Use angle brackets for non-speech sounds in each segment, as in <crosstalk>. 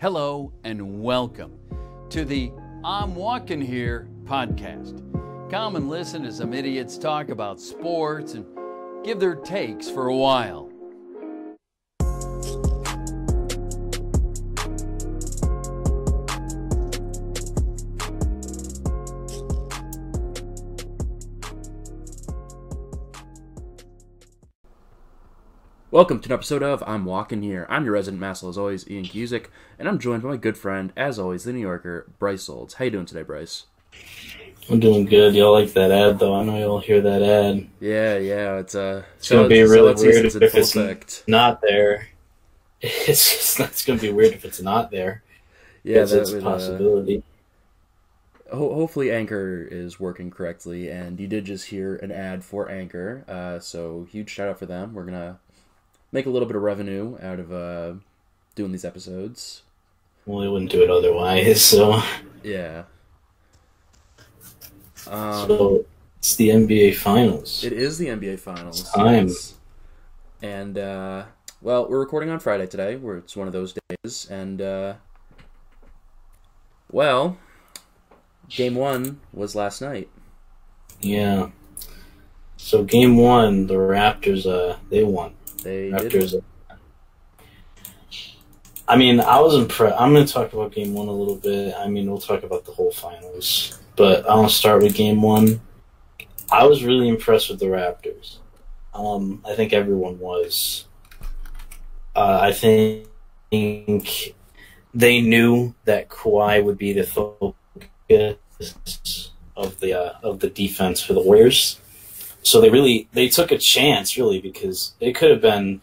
Hello and welcome to the I'm Walking Here podcast. Come and listen to some idiots talk about sports and give their takes for a while. Welcome to an episode of I'm Walking Here. I'm your resident masel, as always, Ian Cusick, and I'm joined by my good friend, as always, the New Yorker, Bryce Olds. How you doing today, Bryce? I'm doing good. Y'all like that ad, though. I know y'all hear that ad. Yeah, yeah, it's uh, It's gonna be really weird if, in if full it's effect. not there. <laughs> It's just it's gonna be weird if it's not there. Yeah, it's, that it's a uh, possibility. ho- hopefully Anchor is working correctly, and you did just hear an ad for Anchor, uh, so huge shout out for them. We're gonna make a little bit of revenue out of uh, doing these episodes. well, they wouldn't do it otherwise. So, Yeah. Um, so it's the NBA Finals. It is the NBA Finals. time. yes. And uh, well, we're recording on Friday today, where it's one of those days, and uh, well, game one was last night. Yeah. So game one, the Raptors, uh, they won. They did. I mean, I was impressed. I'm going to talk about game one a little bit. I mean, we'll talk about the whole finals, but I want to start with game one. I was really impressed with the Raptors. Um, I think everyone was. Uh, I think they knew that Kawhi would be the focus of the uh, of the defense for the Warriors. So they really they took a chance, really, because it could have been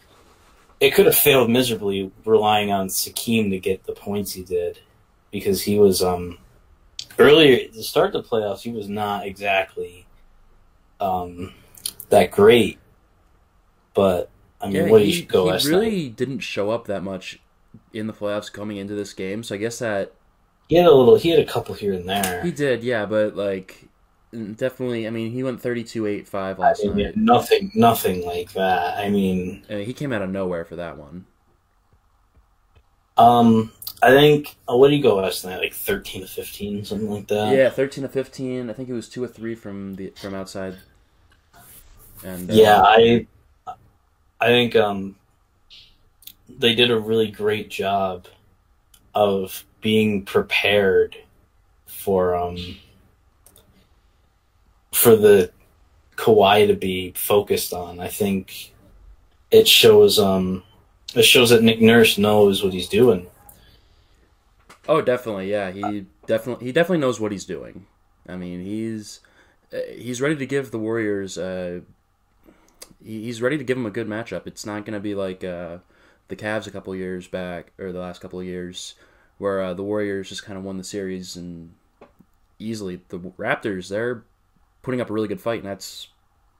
it could have failed miserably relying on Siakam to get the points he did, because he was um earlier to start the playoffs he was not exactly um that great, but I mean, yeah, what he, did you go he really night? didn't show up that much in the playoffs coming into this game. So I guess that He had a little, he had a couple here and there. he did, yeah, but like definitely, I mean, he went 32-8-5 I last mean, night. nothing, nothing like that. I mean, I mean, he came out of nowhere for that one. um, I think uh, what did he go last night? Like thirteen to fifteen, something like that. Yeah, thirteen to fifteen. I think it was two or three from the from outside. And uh, Yeah, I I think um they did a really great job of being prepared for um for the Kawhi to be focused on. I think it shows um it shows that Nick Nurse knows what he's doing. oh, definitely, yeah. He definitely he definitely knows what he's doing. I mean, he's uh, he's ready to give the Warriors. Uh, he's ready to give them a good matchup. It's not going to be like uh, the Cavs a couple years back or the last couple of years where uh, the Warriors just kind of won the series and easily. The Raptors they're putting up a really good fight, and that's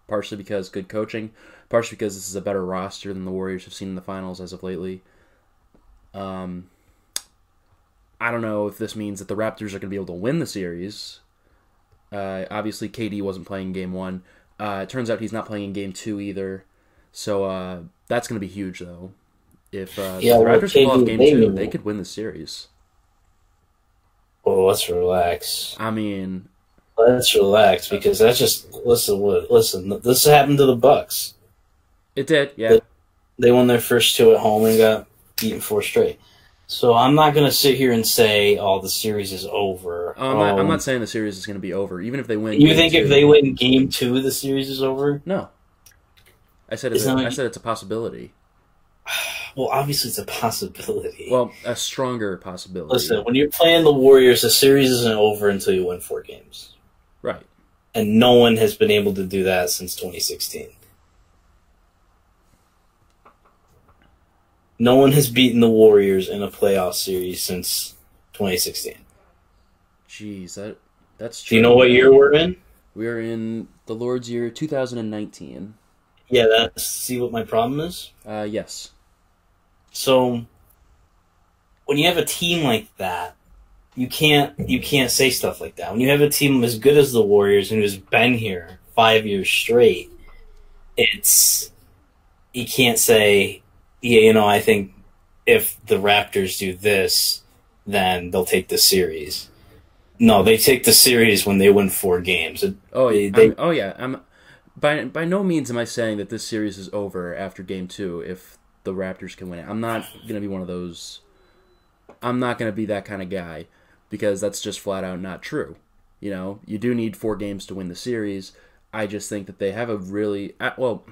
partially because good coaching, partially because this is a better roster than the Warriors have seen in the finals as of lately. Um, I don't know if this means that the Raptors are going to be able to win the series. Uh, obviously, KD wasn't playing game one. Uh, it turns out he's not playing in game two either. So uh, that's going to be huge, though. If uh, Yeah, the well, Raptors pull off game they two, they could win the series. Well, let's relax. I mean, Let's relax because that's just listen. What listen? This happened to the Bucks. it did, yeah. they won their first two at home and got beaten four straight. So I'm not going to sit here and say, "Oh, the series is over." I'm not, I'm Um, not saying the series is going to be over, even if they win. You think if they win Game Two, the series is over? No. I said it's It's a, not- I said it's a possibility. Well, obviously, it's a possibility. Well, a stronger possibility. listen, when you're playing the Warriors, the series isn't over until you win four games. And no one has been able to do that since 2016. No one has beaten the Warriors in a playoff series since 2016. Jeez, that that's true. Do you know what year we're in? We are in the Lord's year 2019. Yeah, that's see what my problem is. Uh, yes. So when you have a team like that, you can't you can't say stuff like that. When you have a team as good as the Warriors and who's been here five years straight, it's you can't say, yeah, you know, I think if the Raptors do this, then they'll take the series. No, they take the series when they win four games. Oh, They- yeah, they- I'm- oh yeah. I'm by by no means am I saying that this series is over after game two if the Raptors can win it. I'm not gonna be one of those. I'm not gonna be that kind of guy because that's just flat out not true. You know, you do need four games to win the series. I just think that they have a really well,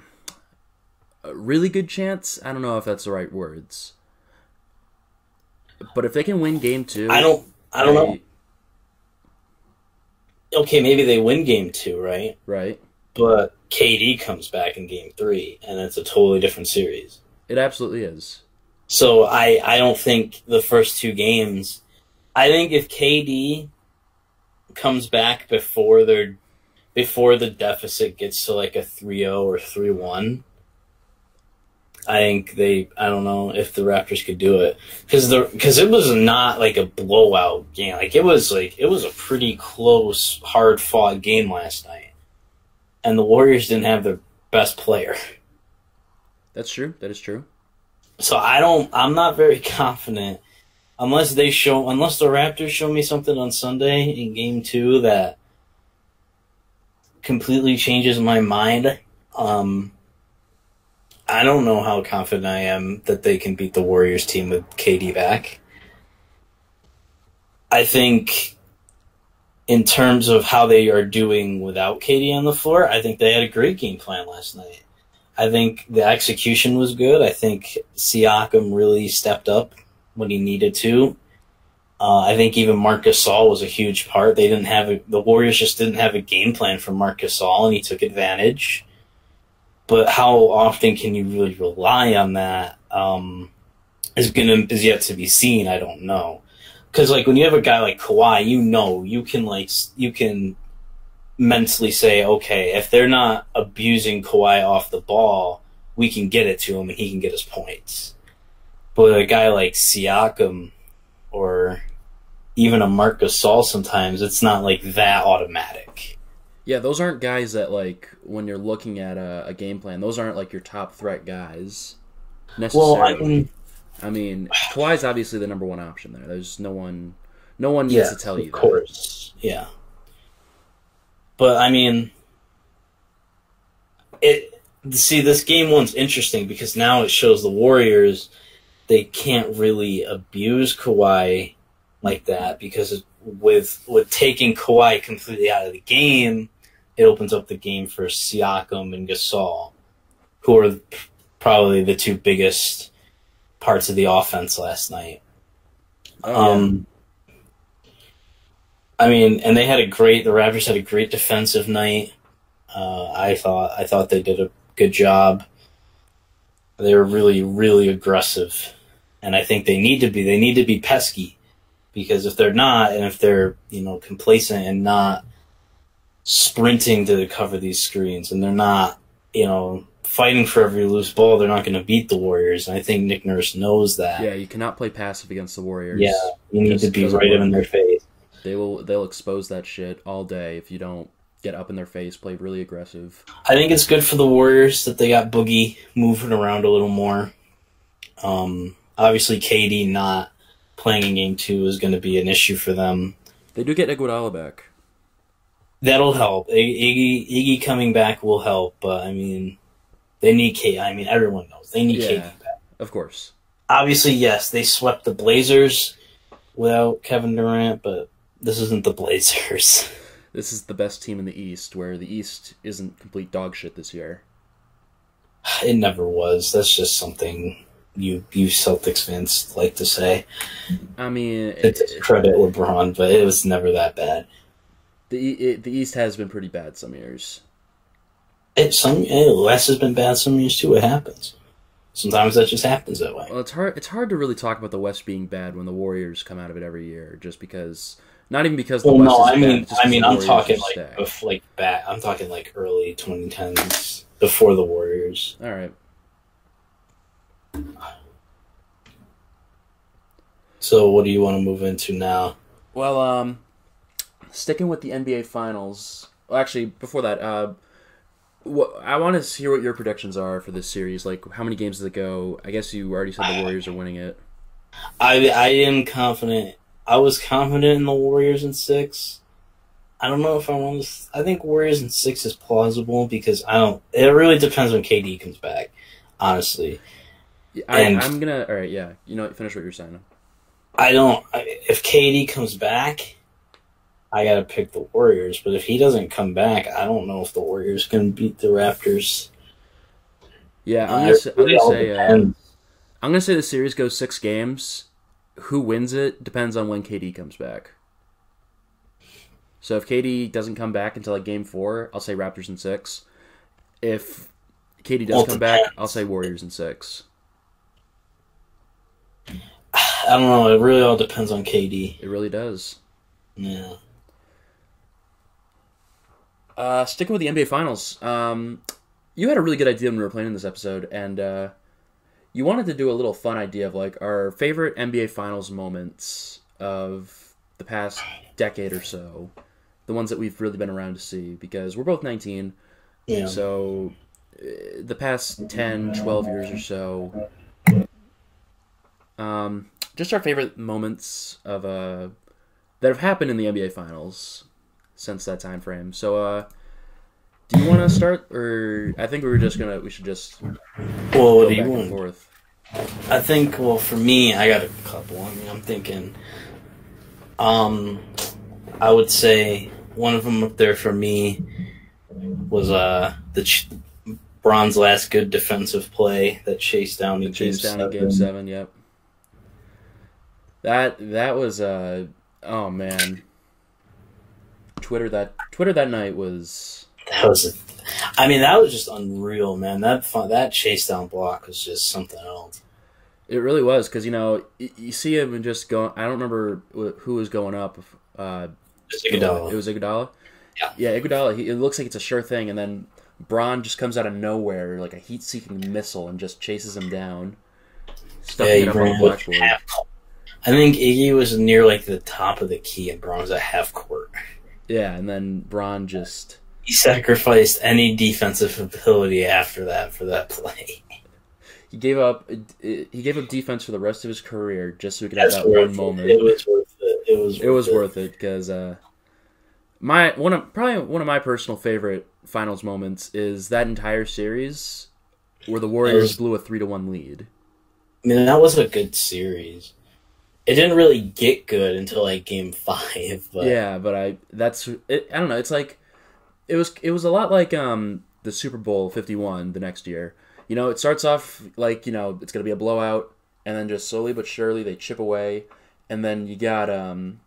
a really good chance. I don't know if that's the right words, but if they can win game two, I don't. I don't know. Okay, maybe they win game two, right? Right. But KD comes back in game three, and it's a totally different series. It absolutely is. So I I don't think the first two games. I think if KD comes back before their before the deficit gets to like a 3-0 or 3-1 I think they I don't know if the Raptors could do it cuz the cuz it was not like a blowout game like it was like it was a pretty close hard fought game last night and the Warriors didn't have their best player That's true. That is true. so I don't. I'm not very <laughs> confident unless they show, unless the Raptors show me something on Sunday in Game Two that completely changes my mind. Um, I don't know how confident I am that they can beat the Warriors team with KD back. I think. In terms of how they are doing without KD on the floor, I think they had a great game plan last night. I think the execution was good. I think Siakam really stepped up when he needed to. Uh, I think even Marc Gasol was a huge part. They didn't have a, the Warriors just didn't have a game plan for Marc Gasol, and he took advantage. But how often can you really rely on that? Um, is gonna is yet to be seen. I don't know, because like when you have a guy like Kawhi, you know you can like you can mentally say, okay, if they're not abusing Kawhi off the ball, we can get it to him and he can get his points. But a guy like Siakam or even a Marc Gasol sometimes, it's not like that automatic. Yeah, those aren't guys that like when you're looking at a, a game plan. Those aren't like your top threat guys necessarily. Well, I mean, I mean, Kawhi's obviously the number one option there. There's no one, no one needs yeah, to tell you of that. course, yeah. But I mean, it. See, this game one's interesting because now it shows the Warriors they can't really abuse Kawhi like that because with with taking Kawhi completely out of the game, it opens up the game for Siakam and Gasol, who are probably the two biggest parts of the offense last night. Oh, yeah. Um, I mean, and they had a great. The Raptors had a great defensive night. Uh, I thought. I thought they did a good job. They were really, really aggressive, and I think they need to be. They need to be pesky, because if they're not, and if they're you know complacent and not sprinting to cover these screens, and they're not you know fighting for every loose ball, they're not going to beat the Warriors. And I think Nick Nurse knows that. yeah, you cannot play passive against the Warriors. Yeah, you need to be right in their face. they will. They'll expose that shit all day if you don't get up in their face, play really aggressive. I think it's good for the Warriors that they got Boogie moving around a little more. Um, obviously, KD not playing in Game Two is going to be an issue for them. They do get Iguodala back. That'll help. Iggy Iggy coming back will help, but I mean, they need KD. I mean, everyone knows they need Yeah. KD back. Of course. Obviously, yes, they swept the Blazers without Kevin Durant, but this isn't the <laughs> Blazers. This is the best team in the East, where the East isn't complete dog shit this year. It never was. That's just something you you Celtics fans like to say. I mean, to discredit LeBron, but it was never that bad. the it, the East has been pretty bad some years. It, some eh, West has been bad some years too. It happens. Sometimes that just happens that way. Well, it's hard. It's hard to really talk about the West being bad when the Warriors come out of it every year, just because. Not even because the Well, West no, is I mean, just I mean, I'm talking like bef- like back. I'm talking like early 2010s before the Warriors. All right. So, what do you want to move into now? Well, um, sticking with the NBA Finals. Well, actually, before that, uh, what I want to hear what your predictions are for this series. Like, how many games does it go? I guess you already said the Warriors are winning it. I I am confident I was confident in the Warriors in six. I don't know if I want to. I think Warriors in six is plausible because I don't. It really depends when KD comes back. Honestly, I, I'm gonna. All right, yeah. You know, finish what you're saying. I don't. If KD comes back, I gotta pick the Warriors. But if he doesn't come back, I don't know if the Warriors can beat the Raptors. Yeah, I'm gonna say, I'm gonna say, uh. I'm gonna say the series goes six games. Who wins it depends on when KD comes back. So if KD doesn't come back until like game four, I'll say Raptors in six. If KD does Well, come back. I'll say Warriors in six. I don't know. It really all depends on KD. It really does. Yeah. Uh, sticking with the NBA Finals, um, you had a really good idea when we were planning this episode, and uh, you wanted to do a little fun idea of like our favorite NBA Finals moments of the past decade or so, the ones that we've really been around to see, because we're both 19, Yeah. so uh, the past 10, 12 years or so, um, just our favorite moments of uh, that have happened in the NBA Finals since that time frame. So, uh, do you want to start, or I think we were just gonna we should just Well, what do back you want? forth. I think. Well, for me, I got a couple. I mean, I'm thinking. Um, I would say one of them up there for me was uh the ch- Bron's last good defensive play that chased down the, The chase game down in Game Seven. Yep. That that was uh oh man. Twitter that Twitter that night was That was, a, I mean, that was just unreal, man. That fun, that chase down block was just something else. It really was because you know you see him and just going. I don't remember who was going up. Uh, it was Iguodala. Yeah. yeah, Iguodala. He, it looks like it's a sure thing, and then Bron just comes out of nowhere like a heat-seeking missile and just chases him down, Yeah, stuffing he it up on the blackboard. half. I think Iggy was near like the top of the key, and Bron was at half court. Yeah, and then Bron just He sacrificed any defensive ability after that for that play. <laughs> he gave up he gave up defense for the rest of his career just so he could have that one it. moment. It was worth it. It was. it was worth it because uh, my one of probably one of my personal favorite finals moments is that entire series where the Warriors was- blew a three to one lead. I mean, that was a good series. It didn't really get good until like game <laughs> five, but yeah, but I that's it, I don't know. It's like it was it was a lot like um the Super Bowl fifty one the next year. You know, it starts off like you know it's gonna be a blowout, and then just slowly but surely they chip away, and then you got um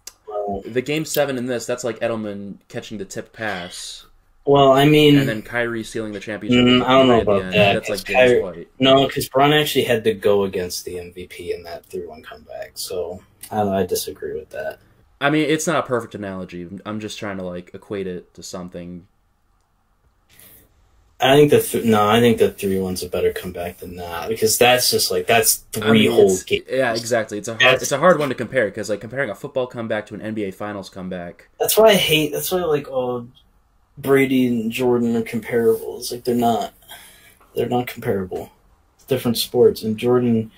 the game seven in this. That's like Edelman catching the tip pass. Well, I mean, and then Kyrie stealing the championship. Mm, I don't know about end. that, That's like Kyrie- White. no, because Bron actually had to go against the MVP in that three-one comeback. So I, don't. I disagree with that. I mean, it's not a perfect analogy. I'm just trying to like equate it to something. I think the th- no, I think the three one's a better comeback than that because that's just like that's I three mean, whole games. Yeah, exactly. It's a hard, That's- it's a hard one to compare because like comparing a football comeback to an NBA Finals comeback. That's why I hate. That's why like oh, Brady and Jordan are comparable. It's like they're not. They're not comparable. It's different sports, and Jordan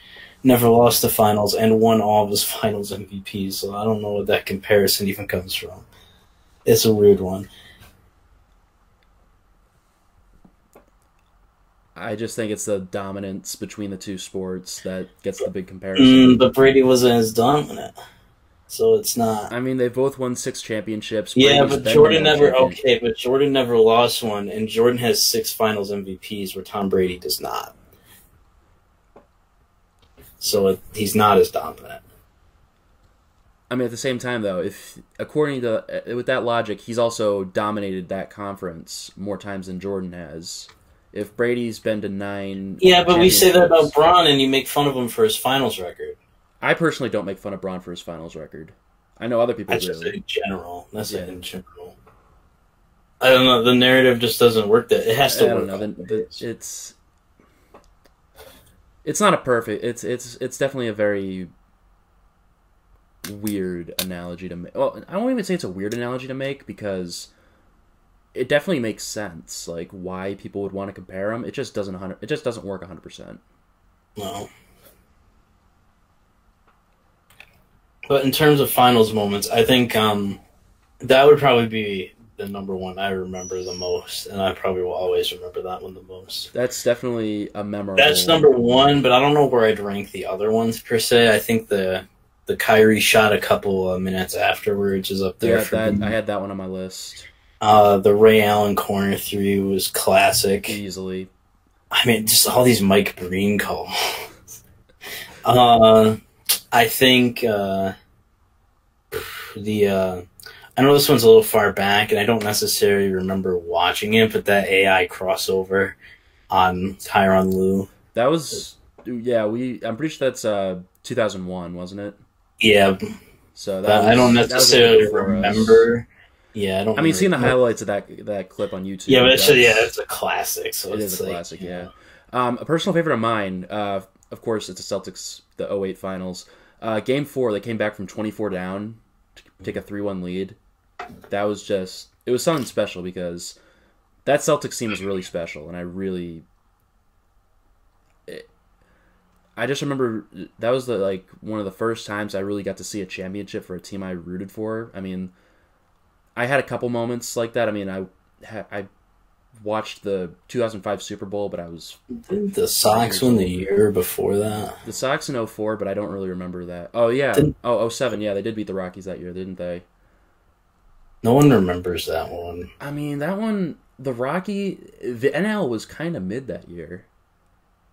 never lost the finals and won all of his <laughs> finals MVPs. So I don't know what that comparison even comes from. It's a weird one. I just think it's the dominance between the two sports that gets the big comparison. Mm, but Brady wasn't as dominant, so it's not. I mean, they both won six championships. Yeah, but Jordan never okay, but Jordan never lost one, and Jordan has six Finals MVPs where Tom Brady does not. So it, he's not as dominant. I mean, at the same time, though, if according to uh, with that logic, he's also dominated that conference more times than Jordan has. If Brady's been to nine, Yeah, but we say that about Bron, and you make fun of him for his Finals record. I personally don't make fun of Bron for his finals record. I know other people That's do. just in general. That's Yeah. in general. I don't know. The narrative just doesn't work. That it has I to don't work. know. The, it's it's not a perfect. It's it's it's definitely a very weird analogy to make. Well, I won't even say it's a weird analogy to make because it definitely makes sense. Like why people would want to compare them. It just doesn't. 100 It just doesn't work hundred percent. no. But in terms of finals moments, I think um, that would probably be the number one I remember the most, and I probably will always remember that one the most. That's definitely a memorable. That's number one, but I don't know where I'd rank the other ones per se. I think the the Kyrie shot a couple of minutes afterwards is up there Yeah, for that me. I had that one on my list Uh, the Ray Allen corner three was classic. easily. I mean, just all these Mike Breen calls. <laughs> uh, I think uh, the uh, I know this one's a little far back, and I don't necessarily remember watching it, but that AI crossover on Tyronn Lue. That was yeah. We I'm pretty sure that's uh 2001, wasn't it? Yeah, So that but I don't was necessarily before us. remember. Yeah, I don't. I mean, seeing the highlights of that that clip on YouTube. Yeah, but it's, yeah, it's a classic. So it it's is a like, classic. Yeah. Um, a personal favorite of mine, uh, of course, it's the Celtics, the 08 finals. Uh, game four, they came back from 24 down to take a 3 1 lead. That was just, it was something special because that Celtics team was really special. And I really, it, I just remember that was the like one of the first times I really got to see a championship for a team I rooted for. I mean, I had a couple moments like that. I mean, I I watched the 2005 Super Bowl, but I was Didn't the Sox win the year before that? the Sox in 04, but I don't really remember that. Oh yeah, Didn't- oh 07, yeah, they did beat the Rockies that year, didn't they? No one remembers that one. I mean, that one, the Rocky, the NL was kind of mid that year,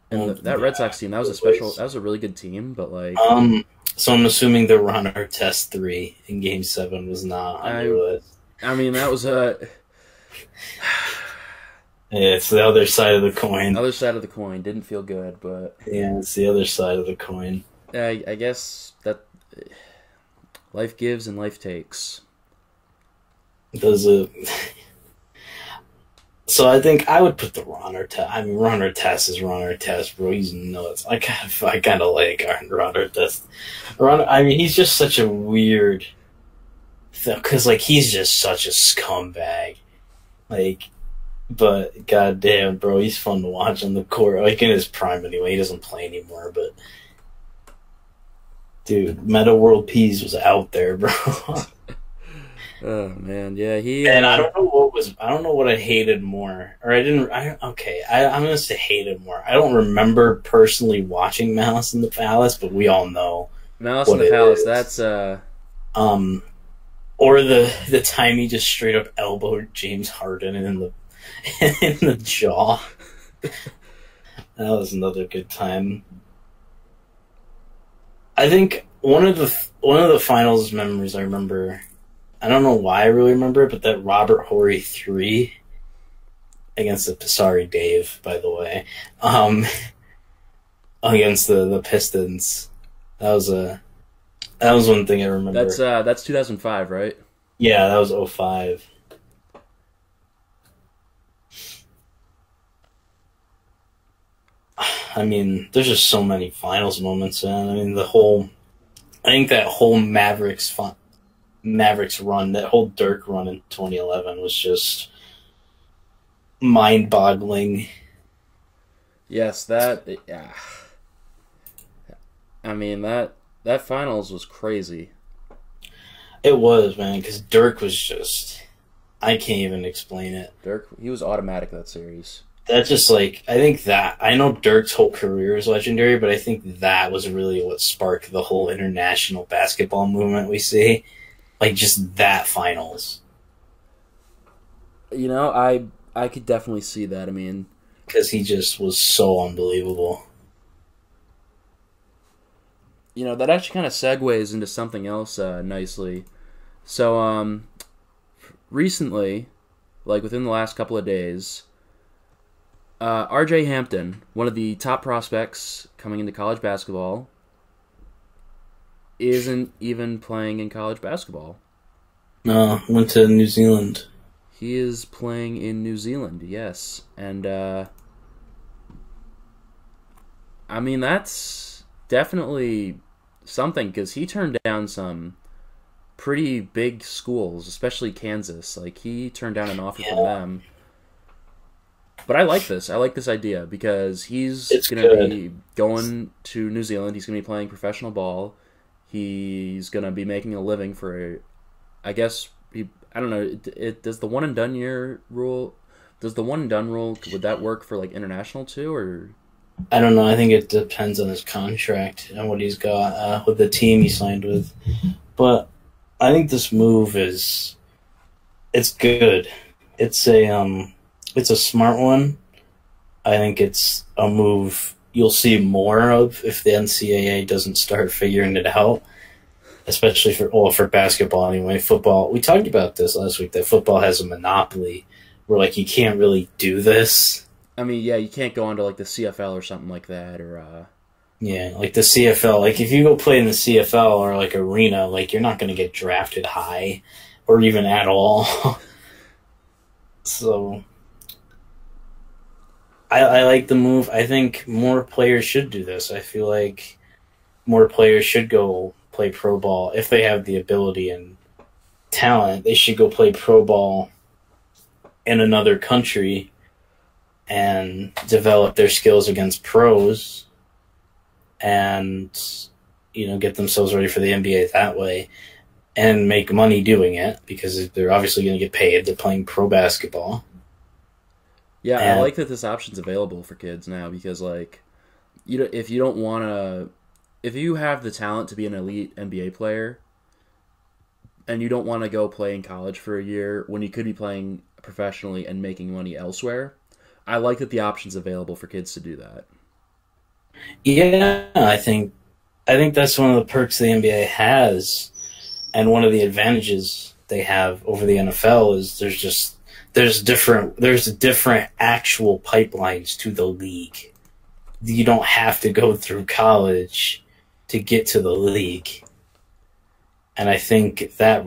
and Well, the, that Red Sox team, that was a special, was. that was a really good team, but like, Um, so I'm assuming the Ron Artest three in Game Seven was not on I- your list. I mean, that was a <laughs> Yeah, it's the other side of the coin. other side of the coin. Didn't feel good, but Yeah, it's the other side of the coin. I, I guess that life gives and life takes. Does it? <laughs> So I think I would put the Ron Artest. I mean, Ron Artest is Ron Artest, bro. He's nuts. I kind of, I kind of like our Ron Artest. Runner. I mean, he's just such a weird. Because like he's just such a scumbag. Like, but goddamn, bro, he's fun to watch on the court. Like in his prime anyway. He doesn't play anymore, but. Dude, Metta World Peace was out there, bro. <laughs> Oh man, yeah, he. And uh, I don't know what was I don't know what I hated more, or I didn't. I okay, I, I'm gonna say hated more. I don't remember personally watching Malice in the Palace, but we all know. Malice in the Palace. is. That's uh, Um, or the the time he just straight up elbowed James Harden in the <laughs> in the jaw. that was another good time. I think one of the one of the finals memories I remember. I don't know why I really remember it, but that Robert Horry three against the sorry Dave, by the way, um, <laughs> against the the Pistons. That was a that was one thing I remember. that's uh, that's 2005, right? Yeah, that was 05. I mean, there's just so many finals moments, man. I mean, the whole, I think that whole Mavericks fun, Mavericks run, that whole Dirk run in 2011 was just mind-boggling. Yes, that. Yeah. I mean that that finals was crazy. It was, man, because Dirk was just, I can't even explain it. Dirk, he was automatic that series. That's just like I think that I know Dirk's whole career is legendary, but I think that was really what sparked the whole international basketball movement we see. Like just that finals. You know, I I could definitely see that. I mean, Because he just was so unbelievable. you know that actually kind of segues into something else uh, nicely. So, um, recently, like within the last couple of days, uh, R.J. Hampton, one of the top prospects coming into college basketball, isn't even playing in college basketball. No, went to New Zealand. He is playing in New Zealand, yes. And uh I mean that's definitely something cuz he turned down some pretty big schools, especially Kansas. Like he turned down an offer from them. But I like this. I like this idea because he's It's going to good. be going to New Zealand. He's going to be playing professional ball. He's gonna be making a living for, I guess he. I don't know. It, it does the one and done year rule. Does the one and done rule would that work for like international too, or I don't know. I think it depends on his contract and what he's got uh, with the team he signed with. But I think this move is it's good. It's a um it's a smart one. I think it's a move you'll see more of if the NCAA doesn't start figuring it out. Especially for well for basketball anyway. Football we talked about this last week that football has a monopoly where like you can't really do this. I mean, yeah, you can't go onto like the CFL or something like that, or uh, Yeah, like the CFL. Like if you go play in the CFL or like arena, like you're not going to get drafted high or even at all. <laughs> so I, I like the move. I think more players should do this. I feel like more players should go play pro ball if they have the ability and talent. They should go play pro ball in another country and develop their skills against pros and you know get themselves ready for the NBA that way and make money doing it because they're obviously going to get paid. They're playing pro basketball. Yeah, I like that this option's available for kids now because like, you don't, if you don't want to, if you have the talent to be an elite NBA player, and you don't want to go play in college for a year when you could be playing professionally and making money elsewhere, I like that the option's available for kids to do that. Yeah, I think I think that's one of the perks the NBA has, and one of the advantages they have over the NFL is there's just there's different there's different actual pipelines to the league. You don't have to go through college to get to the league, and I think that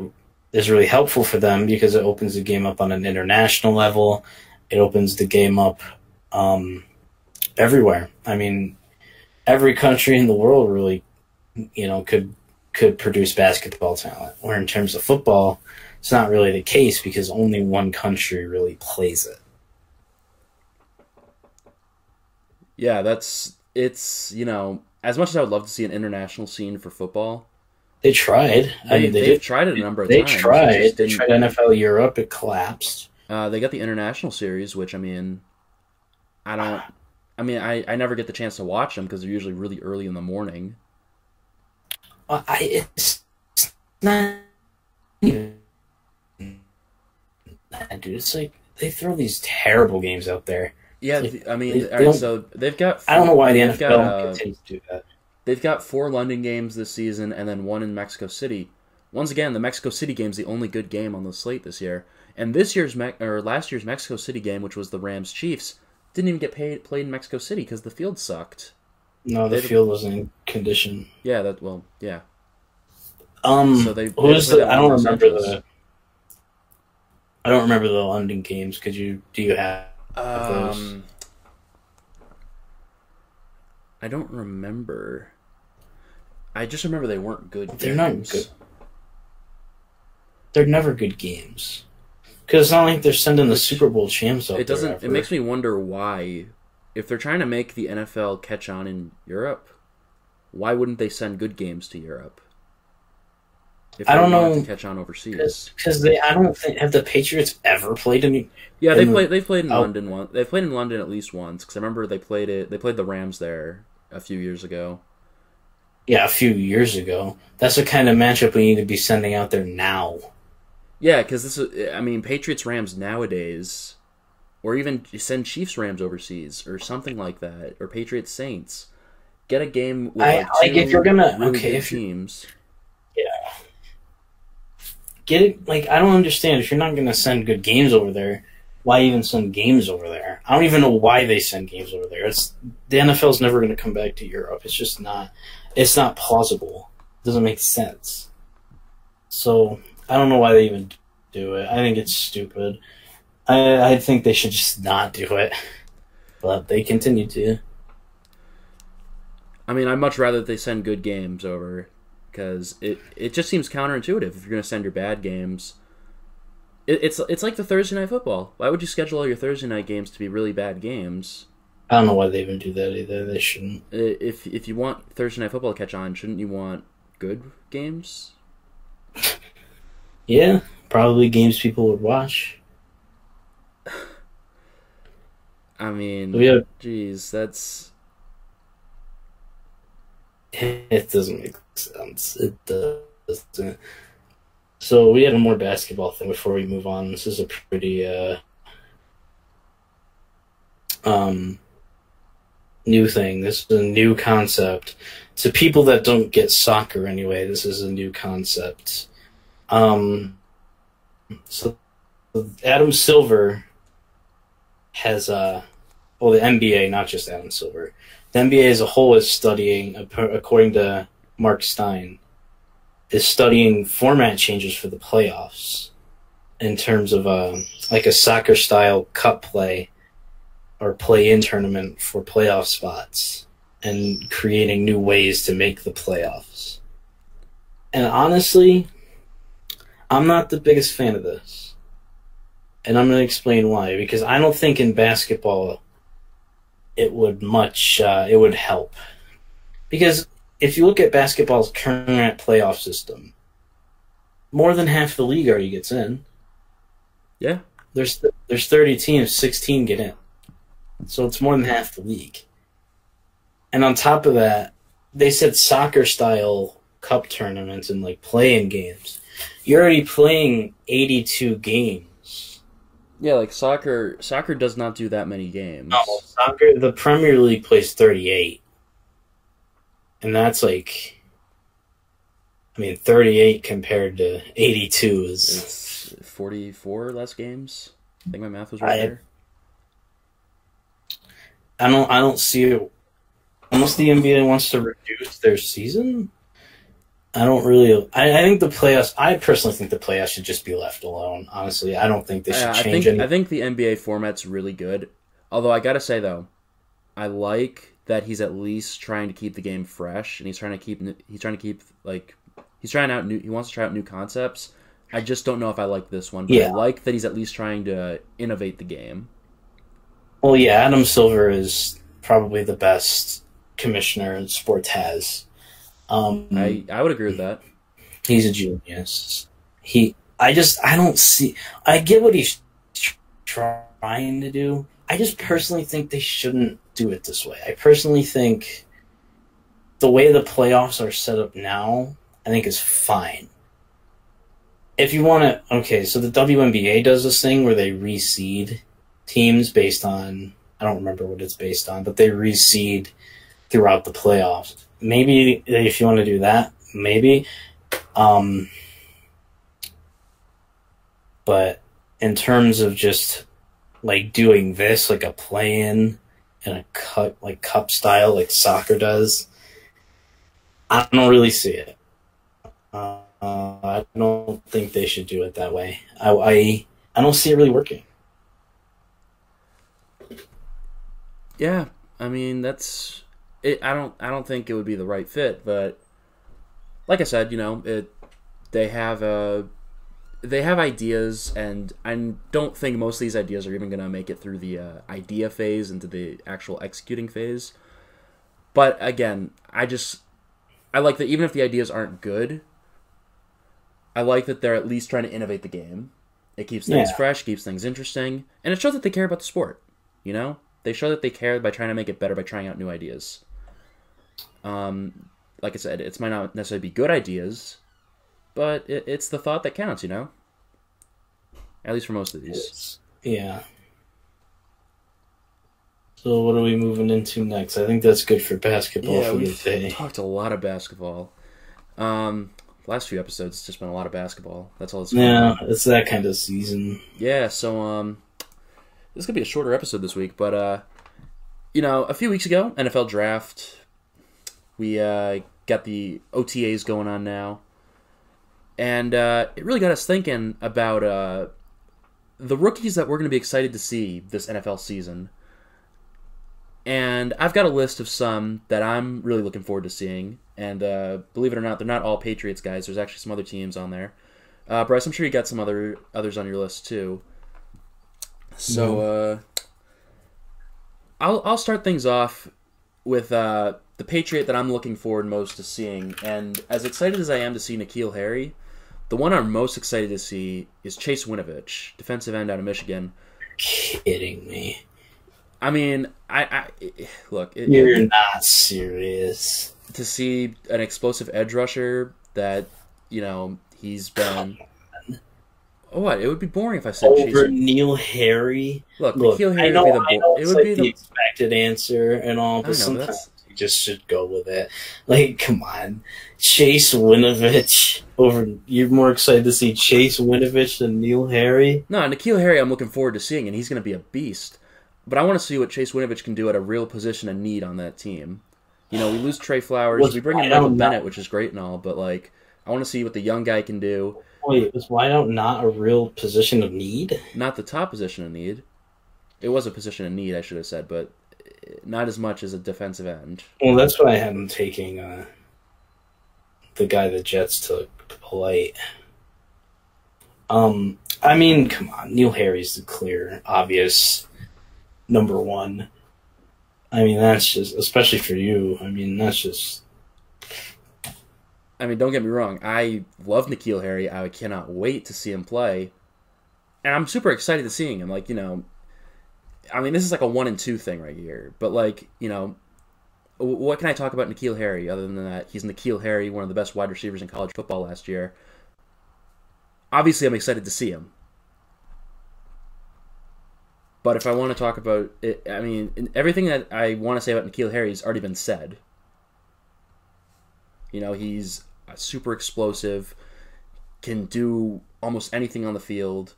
is really helpful for them because it opens the game up on an international level. It opens the game up um, everywhere. I mean, every country in the world really, you know, could could produce basketball talent. Where in terms of football, it's not really the case because only one country really plays it. Yeah, that's it's you know as much as I would love to see an international scene for football, They tried. I they, mean, they they've did. tried it a number of They times. tried. just They didn't- tried NFL Europe. It collapsed. Uh, they got the international series, which I mean, I don't. I mean, I, I never get the chance to watch them because they're usually really early in the morning. Uh, I it's not even that, dude. It's like they throw these terrible games out there. Yeah, th- I mean, they all right, so they've got. I don't know why the NFL got, uh, continues to do that. They've got four London games this season, and then one in Mexico City. Once again, the Mexico City game's the only good game on the slate this year. And this year's Me- or last year's Mexico City game, which was the Rams Chiefs, didn't even get paid, played in Mexico City because the field sucked. No, the they- field wasn't in condition. Yeah, that well, yeah. Um, So they- who they was the? I don't remember the. I don't remember the London games. Could you? Do you have? those. Um, I don't remember. I just remember they weren't good. They're not good. They're never good games. Because it's not like they're sending the Super Bowl champs out It doesn't. It makes me wonder why, if they're trying to make the NFL catch on in Europe, why wouldn't they send good games to Europe? If I don't know, to catch on overseas. Because they, I don't think have the Patriots ever played any. Yeah, they in- played. They played in oh. London one. They played in London at least once because I remember they played it. They played the Rams there a few years ago. Yeah, a few years ago. That's the kind of matchup we need to be sending out there now. Yeah, because this is, I mean, Patriots Rams nowadays, or even send Chiefs Rams overseas or something like that, or Patriots Saints. Get a game with I- like, like, two if you're gonna- really okay, if you- teams. Get it? Like I don't understand. If you're not going to send good games over there, why even send games over there? I don't even know why they send games over there. It's the NFL's never going to come back to Europe. It's just not. It's not plausible. It doesn't make sense. So I don't know why they even do it. I think it's stupid. I I think they should just not do it, but they continue to. I mean, I'd much rather they send good games over because it it just seems counterintuitive if you're going to send your bad games. It, it's it's like the Thursday night football. Why would you schedule all your Thursday night games to be really bad games? I don't know why they even do that either. They shouldn't. If if you want Thursday night football to catch on, shouldn't you want good games. <laughs> Yeah, probably games people would watch. <sighs> I mean, have, geez, that's it doesn't make sense. It doesn't. So we had a more basketball thing before we move on. This is a pretty uh um new thing. This is a new concept. To people that don't get soccer anyway, this is a new concept. Um so Adam Silver has uh well the NBA, not just Adam Silver. The NBA as a whole is studying according to Marc Stein is studying format changes for the playoffs in terms of uh, like a soccer style cup play or play in tournament for playoff spots and creating new ways to make the playoffs. And honestly, I'm not the biggest fan of this. And I'm going to explain why. Because I don't think in basketball it would much, uh, it would help. Because if you look at basketball's current playoff system, more than half the league already gets in. yeah. There's there's 30 teams, 16 get in. So it's more than half the league. And on top of that, they said soccer style cup tournaments and like playing games. You're already playing 82 games. Yeah, like soccer. Soccer does not do that many games. No, soccer. The Premier League plays 38, and that's like, I mean, 38 compared to 82 is. It's forty-four less games. I think my math was right I- there. I don't. I don't see it. Unless the NBA wants to reduce their season, I don't really. I, I think the playoffs. I personally think the playoffs should just be left alone. Honestly, I don't think they should I change think any. I think the NBA format's really good. Although I gotta say though, I like that he's at least trying to keep the game fresh, and he's trying to keep he's trying to keep like he's trying out new he wants to try out new concepts. I just don't know if I like this one, but I Yeah. like that he's at least trying to innovate the game. Well, yeah, Adam Silver is probably the best commissioner in sports has. Um, I I would agree with that. He's a genius. He, I just, I don't see. I get what he's trying to do. I just personally think they shouldn't do it this way. I personally think the way the playoffs are set up now, I think is fine. If you want to, okay, so the WNBA does this thing where they reseed teams based on, I don't remember what it's based on, but they reseed throughout the playoffs. Maybe if you want to do that, maybe. Um, but in terms of just like doing this, like a play in and a cut, like cup style, like soccer does, I don't really see it. Uh, I don't think they should do it that way. I, I, I don't see it really working. Yeah, I mean that's it. I don't I don't think it would be the right fit, but like I said, you know, it they have uh they have ideas, and I don't think most of these ideas are even gonna make it through the uh, idea phase into the actual executing phase. But again, I just I like that even if the ideas aren't good, I like that they're at least trying to innovate the game. It keeps things Yeah. fresh, keeps things interesting, and it shows that they care about the sport. You know, they show that they care by trying to make it better by trying out new ideas. Um, like I said, it might not necessarily be good ideas, but it, it's the thought that counts. You know, at least for most of these. Yeah. So what are we moving into next? I think that's good for basketball Yeah, for the we've day. talked a lot of basketball. Um, last few episodes, it's just been a lot of basketball. That's all it's. Yeah, it's that kind of season. Yeah, so um this could be a shorter episode this week, but uh you know, a few weeks ago, NFL draft, we uh got the OTAs going on now. And uh it really got us thinking about uh the rookies that we're going to be excited to see this NFL season. And I've got a list of some that I'm really looking forward to seeing. And uh, believe it or not, they're not all Patriots guys. There's actually some other teams on there. Uh, Bryce, I'm sure you got some other others on your list too. So uh, I'll I'll start things off with uh, the Patriot that I'm looking forward most to seeing, and as excited as I am to see N'Keal Harry, the one I'm most excited to see is Chase Winovich, defensive end out of Michigan. Kidding me? I mean, I, I look. It, You're not serious. to see an explosive edge rusher that you know he's been. Oh, what? It would be boring if I said Over Chase. N'Keal Harry. Look, Look, I Harry know, would be the. I bo- it would like be the the. expected answer and all, I but know, sometimes just should go with it. Like, come on, Chase Winovich. Over, you're more excited to see Chase Winovich than N'Keal Harry. No, N'Keal Harry, I'm looking forward to seeing, and he's going to be a beast. But I want to see what Chase Winovich can do at a real position of need on that team. You know, we lose Trey Flowers, Was we bring in Michael not- Bennett, which is great and all, but like, I want to see what the young guy can do. Wait, was Wideout not a real position of need? Not the top position of need. It was a position of need, I should have said, but not as much as a defensive end. Well, that's why I had him taking uh, the guy the Jets took, Polite. Um, I mean, come on, N'Keal Harry's the clear, obvious number one. I mean, that's just, especially for you. I mean, that's just I mean, don't get me wrong. I love N'Keal Harry. I cannot wait to see him play, and I'm super excited to seeing him. Like you know, I mean, this is like a one and two thing right here. But like you know, what can I talk about N'Keal Harry other than that he's N'Keal Harry, one of the best wide receivers in college football last year. Obviously, I'm excited to see him. But if I want to talk about it, I mean, everything that I want to say about N'Keal Harry has already been said. You know, he's super explosive, can do almost anything on the field.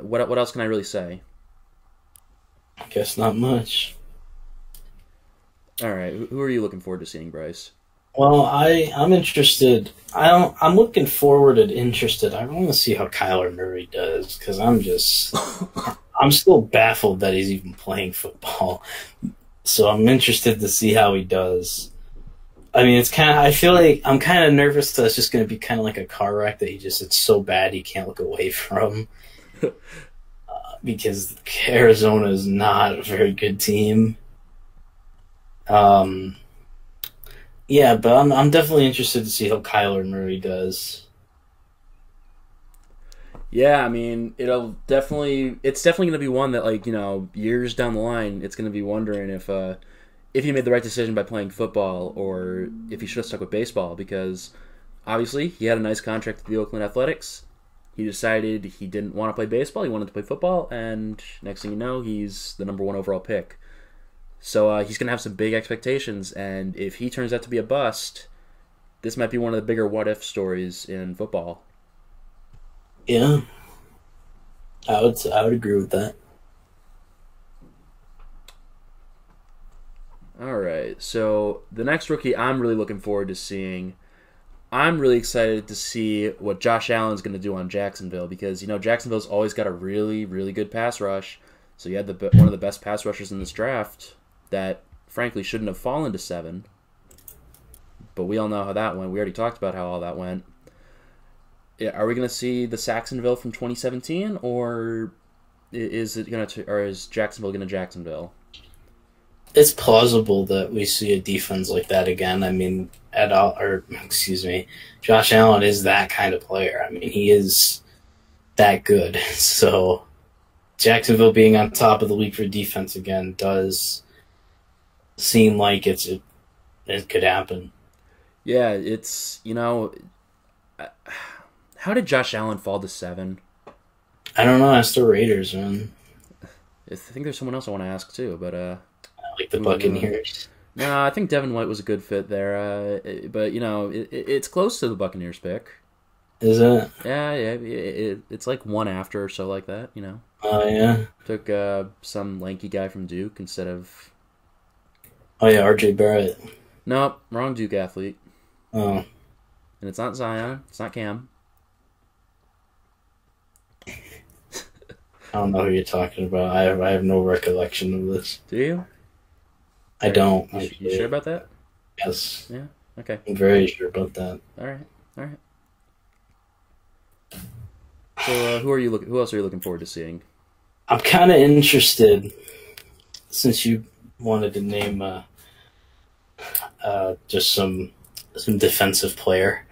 What what else can I really say? I guess not much. All right, who are you looking forward to seeing, Bryce? Well, I I'm interested. I don't. I'm looking forward and interested. I want to see how Kyler Murray does because I'm just. <laughs> I'm still baffled that he's even playing football. So I'm interested to see how he does. I mean, it's kind of. I feel like I'm kind of nervous that it's just going to be kind of like a car wreck that he just. It's so bad he can't look away <laughs> from. <laughs> because Arizona is not a very good team. Um. Yeah, but I'm I'm definitely interested to see how Kyler Murray does. Yeah, I mean, it'll definitely it's definitely going to be one that like, you know, years down the line, it's going to be wondering if uh if he made the right decision by playing football or if he should have stuck with baseball because obviously he had a nice contract with the Oakland Athletics. He decided he didn't want to play baseball, he wanted to play football and next thing you know, he's the number 1 overall pick. So uh, he's going to have some big expectations and if he turns out to be a bust, this might be one of the bigger what if stories in football. Yeah, I would I would agree with that. All right. So the next rookie I'm really looking forward to seeing. I'm really excited to see what Josh Allen's going to do on Jacksonville because you know Jacksonville's always got a really really good pass rush. So you had the one of the best pass rushers in this draft that frankly shouldn't have fallen to 7. But we all know how that went. We already talked about how all that went. Yeah, Are we going to see the Jacksonville from 2017 or is it going to or is Jacksonville going to Jacksonville? It's plausible that we see a defense like that again. I mean, at all, or <laughs> excuse me, Josh Allen is that kind of player. I mean, he is that good. <laughs> So Jacksonville being on top of the league for defense again does seem like it's it, it could happen. Yeah, it's you know, uh, how did Josh Allen fall to seven? I don't know. Ask the Raiders, man. I think there's someone else I want to ask too, but uh, like the. Buccaneers. no, I think Devin White was a good fit there. Uh, but you know, it- it's close to the Buccaneers pick. Is it? Yeah, yeah, it, it, it's like one after or so like that. You know, Oh yeah. took uh, some lanky guy from Duke instead of Oh yeah. R.J. Barrett. nope, wrong Duke athlete, Oh. and it's not Zion, it's not Cam. I don't know who you're talking about. I have I have no recollection of this. Do you? I don't. You, sure about that? Yes, Yeah. Okay, I'm very sure about that. all right, all right. So, uh, who are you looking? Who else are you looking forward to seeing? I'm kind of interested since you wanted to name uh, uh, just some some defensive player.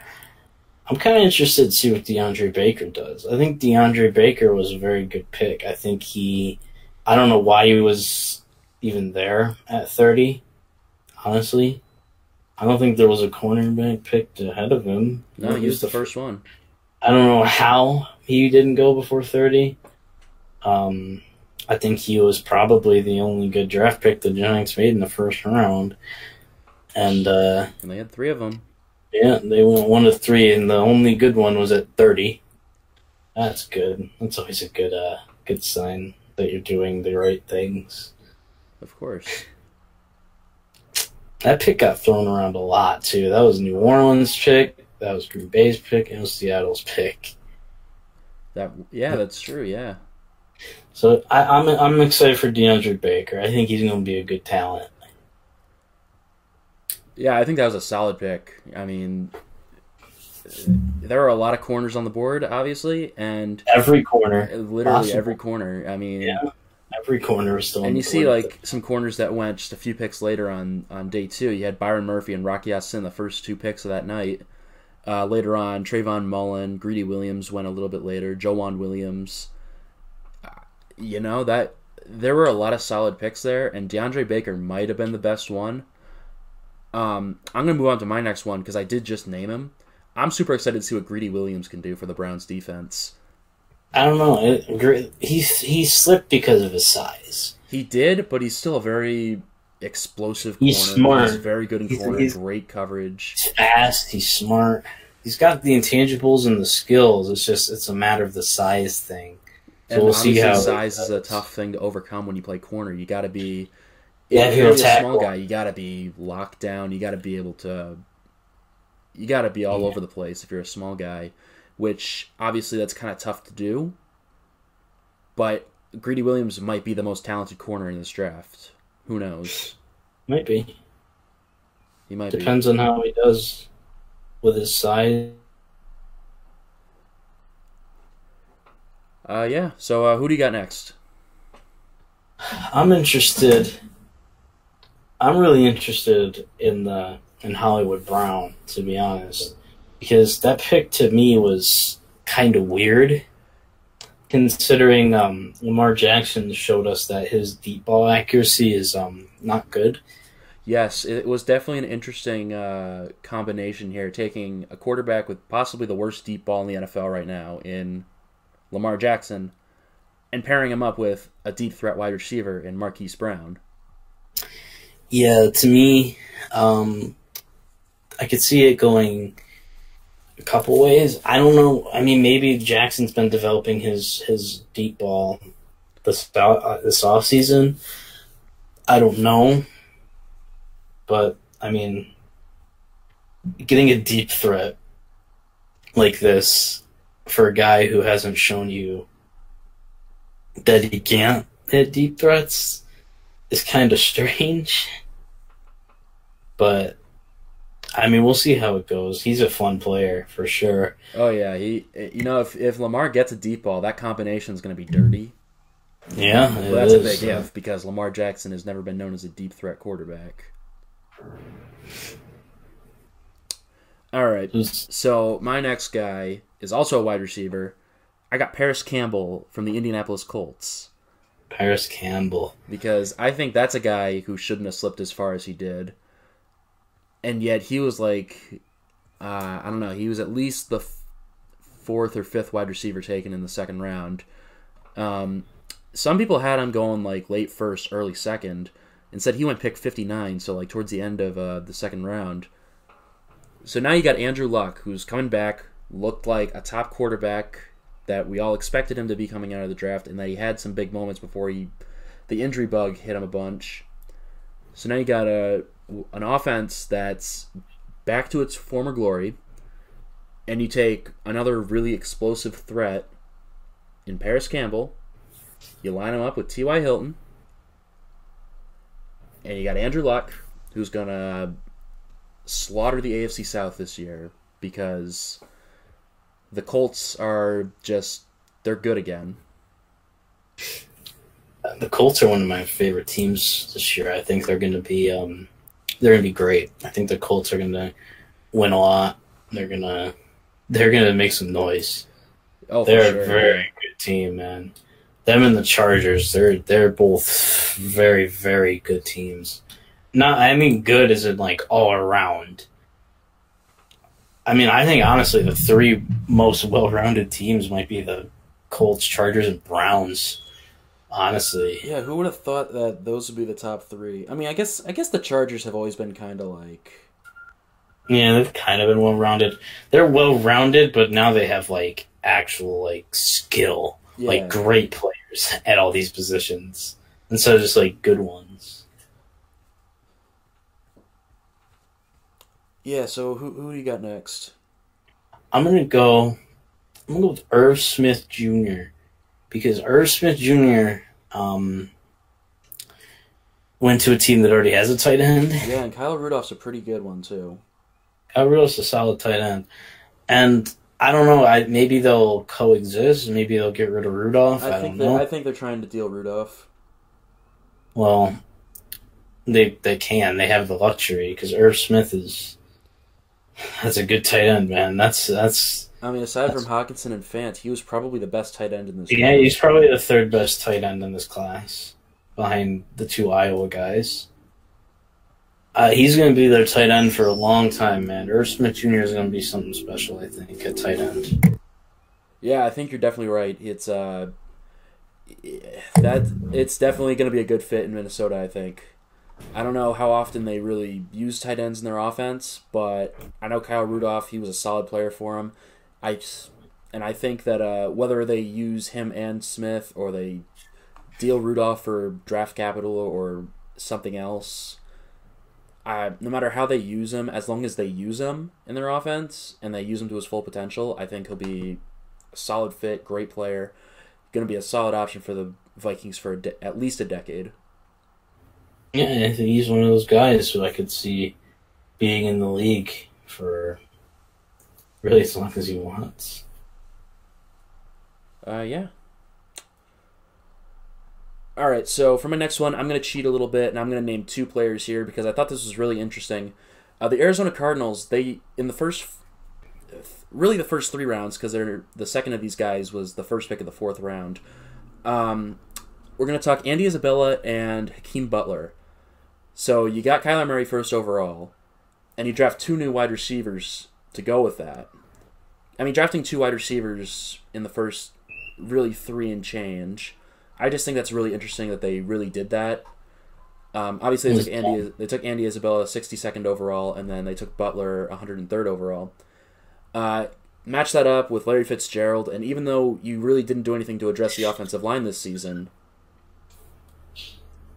I'm kind of interested to see what DeAndre Baker does. I think DeAndre Baker was a very good pick. I think he, I don't know why he was even there at 30. Honestly, I don't think there was a cornerback picked ahead of him. No, he was the first one. I don't know how he didn't go before 30. Um, I think he was probably the only good draft pick the Giants made in the first round. And, uh, And they had three of them. yeah, they went one of three, and the only good one was at 30. That's good. That's always a good, uh, good sign that you're doing the right things. Of course. That pick got thrown around a lot too. That was New Orleans pick. That was Green Bay's pick. And it was Seattle's pick. That yeah, that's true. Yeah. So I, I'm I'm excited for DeAndre Baker. I think he's going to be a good talent. Yeah, I think that was a solid pick. I mean, there are a lot of corners on the board, obviously, and Every corner, literally Possible. every corner. I mean, Yeah. Every corner is still. and you see like some corners that went just a few picks later on on day two. You had Byron Murphy and Rock Ya-Sin, the first two picks of that night. Uh, later on, Trayvon Mullen, Greedy Williams went a little bit later. Joejuan Williams. Uh, You know that there were a lot of solid picks there, and DeAndre Baker might have been the best one. Um, I'm gonna move on to my next one because I did just name him. I'm super excited to see what Greedy Williams can do for the Browns defense. I don't know. It, he he slipped because of his size. He did, but he's still a very explosive corner. He's smart. He's very good in He's- corner. he's- great coverage. He's fast. He's smart. He's got the intangibles and the skills. It's just it's a matter of the size thing. So and we'll see how size is a tough thing to overcome when you play corner. You got to be Yeah, if you're a small guy, you got to be locked down. You got to be able to you got to be all Yeah. over the place if you're a small guy, which obviously that's kind of tough to do. But Greedy Williams might be the most talented corner in this draft. Who knows? Might be. He might Depends on how he does with his size. Uh, yeah. So uh, who do you got next? I'm interested. I'm really interested in the in Hollywood Brown, to be honest, because that pick to me was kind of weird, considering um, Lamar Jackson showed us that his deep ball accuracy is um, not good. Yes, it was definitely an interesting uh, combination here, taking a quarterback with possibly the worst deep ball in the NFL right now in Lamar Jackson, and pairing him up with a deep threat wide receiver in Marquise Brown. Yeah, to me, um, I could see it going a couple ways. I don't know. I mean, maybe Jackson's been developing his his deep ball this uh, this off season. I don't know, but I mean, getting a deep threat like this for a guy who hasn't shown you that he can't hit deep threats is kind of <laughs> strange. But I mean, we'll see how it goes. He's a fun player for sure. Oh yeah, he. You know, if if Lamar gets a deep ball, that combination is going to be dirty. Yeah, Well, it that's a big if because Lamar Jackson has never been known as a deep threat quarterback. All right. So my next guy is also a wide receiver. I got Parris Campbell from the Indianapolis Colts Parris Campbell. because I think that's a guy who shouldn't have slipped as far as he did, and yet he was like, uh, I don't know, he was at least the f- fourth or fifth wide receiver taken in the second round. Um, some people had him going like late first, early second, and said he went pick fifty nine, so like towards the end of uh, the second round. So now you got Andrew Luck, who's coming back, looked like a top quarterback that we all expected him to be coming out of the draft, and that he had some big moments before he, the injury bug hit him a bunch. So now you got a an offense that's back to its former glory, and you take another really explosive threat in Parris Campbell. You line him up with T.Y. Hilton, and you got Andrew Luck, who's gonna slaughter the AFC South this year because the Colts are just they're good again. the Colts are one of my favorite teams this year. I think they're going to be um, they're going to be great. I think the Colts are going to win a lot. They're gonna they're gonna make some noise. Oh, They're sure. a very good team, man. Them and the Chargers, they're they're both very very good teams. Not, I mean, good as in like all around. I mean, I think honestly, the three most well-rounded teams might be the Colts, Chargers, and Browns. Honestly, Yeah, who would have thought that those would be the top three? I mean, I guess I guess the Chargers have always been kind of like yeah, they've kind of been well-rounded. They're well-rounded, but now they have like actual like skill, yeah. like great players at all these positions instead of just like good ones. yeah. So who who do you got next? I'm gonna go. I'm gonna go with Irv Smith Jr. because Irv Smith Jr. Um, went to a team that already has a tight end. Yeah, and Kyle Rudolph's a pretty good one too. Alvarez a solid tight end, and I don't know. I maybe they'll coexist. Maybe they'll get rid of Rudolph. I, I don't think I think they're trying to deal Rudolph. Well, they they can. They have the luxury because Irv Smith is. That's a good tight end, man. That's that's I mean, aside That's- from Hockenson and Fant, he was probably the best tight end in this. Class. Yeah. class. He's probably the third best tight end in this class, behind the two Iowa guys. Uh, he's going to be their tight end for a long time, man. Irv Smith Jr. is going to be something special, I think, at tight end. Yeah, I think you're definitely right. It's uh, that it's definitely going to be a good fit in Minnesota. I think. I don't know how often they really use tight ends in their offense, but I know Kyle Rudolph. He was a solid player for him. I s- and I think that uh, whether they use him and Smith or they deal Rudolph for draft capital or something else. I, no matter how they use him, as long as they use him in their offense and they use him to his full potential, I think he'll be a solid fit, great player, going to be a solid option for the Vikings for de- at least a decade. Yeah, I think he's one of those guys who I could see being in the league for really as long as he wants. Uh, yeah. All right, so for my next one, I'm going to cheat a little bit, and I'm going to name two players here because I thought this was really interesting. Uh, the Arizona Cardinals, they in the first, really the first three rounds, because they're the second of these guys was the first pick of the fourth round. Um, we're going to talk Andy Isabella and Hakeem Butler. So you got Kyler Murray first overall, and you draft two new wide receivers to go with that. I mean, drafting two wide receivers in the first really three and change. I just think that's really interesting that they really did that. Um, obviously, they took Andy. They took Andy Isabella 62nd overall, and then they took Butler 103rd overall. Uh, match that up with Larry Fitzgerald, and even though you really didn't do anything to address the offensive line this season,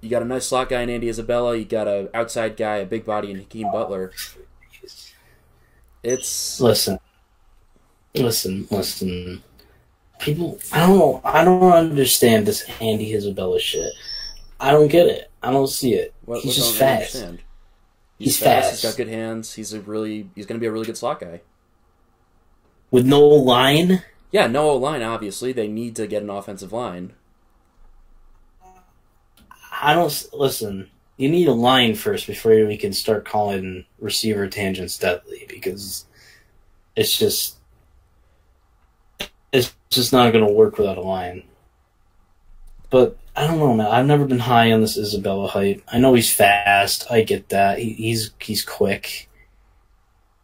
you got a nice slot guy in Andy Isabella. You got a outside guy, a big body in Hakeem Butler. It's Listen, listen, listen. People, I don't know. I don't understand this Andy Isabella shit. I don't get it. I don't see it. What, he's just fast. understand? He's He's, fast. fast. He's got good hands. He's a really. He's going to be a really good slot guy. With no line, Yeah, no line. Obviously, they need to get an offensive line. I don't listen. You need a line first before we can start calling receiver tangents deadly because it's just it's just not going to work without a line. But I don't know, man. I've never been high on this Isabella hype. I know he's fast. I get that. He, he's he's quick.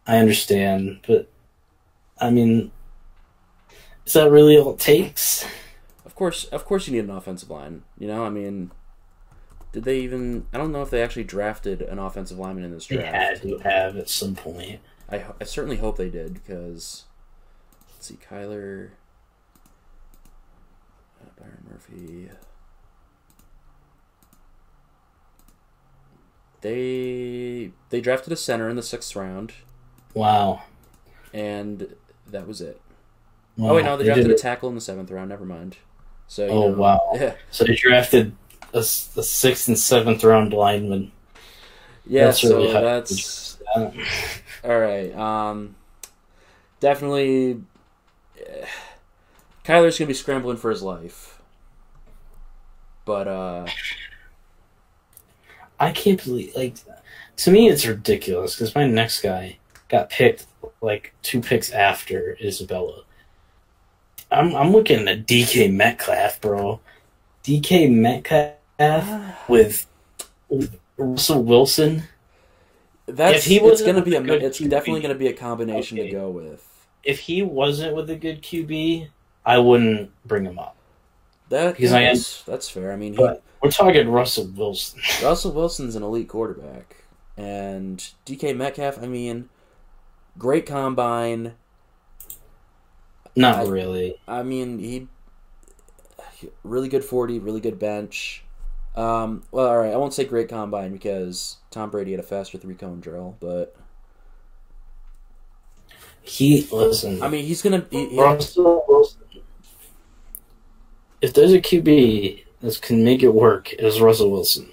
I understand, but I mean, is that really all it takes? Of course, of course, you need an offensive line. You know, I mean, did they even? I don't know if they actually drafted an offensive lineman in this draft. They had to have at some point. I, I certainly hope they did because let's see, Kyler, uh, Byron Murphy. They they drafted a center in the sixth round, Wow. and that was it. wow. Oh wait, no, they They drafted a tackle in the seventh round. Never mind. So you Oh, know, wow. <laughs> yeah, So they drafted a sixth and seventh round lineman. yeah. That's so really that's Uh, All right. Um, definitely, eh, <sighs> Kyler's gonna be scrambling for his life. But uh, I can't believe like to me it's ridiculous because my next guy got picked like two picks after Isabella. I'm I'm looking at DK Metcalf, bro. DK Metcalf with, with Russell Wilson. that's If he it's wasn't gonna be a a it's QB, definitely gonna be a combination okay. to go with. If he wasn't with a good QB, I wouldn't bring him up. That Because I am- that's, that's fair. I mean, he, we're talking Russell Wilson. <laughs> Russell Wilson's an elite quarterback, and DK Metcalf. I mean, great combine. Not I- really. I mean, he really good forty, really good bench. Um, well, all right, I won't say great combine because Tom Brady had a faster three cone drill, but He listen. I mean, he's gonna. He, he- Russell Wilson. If there's a QB that can make it work, it is Russell Wilson.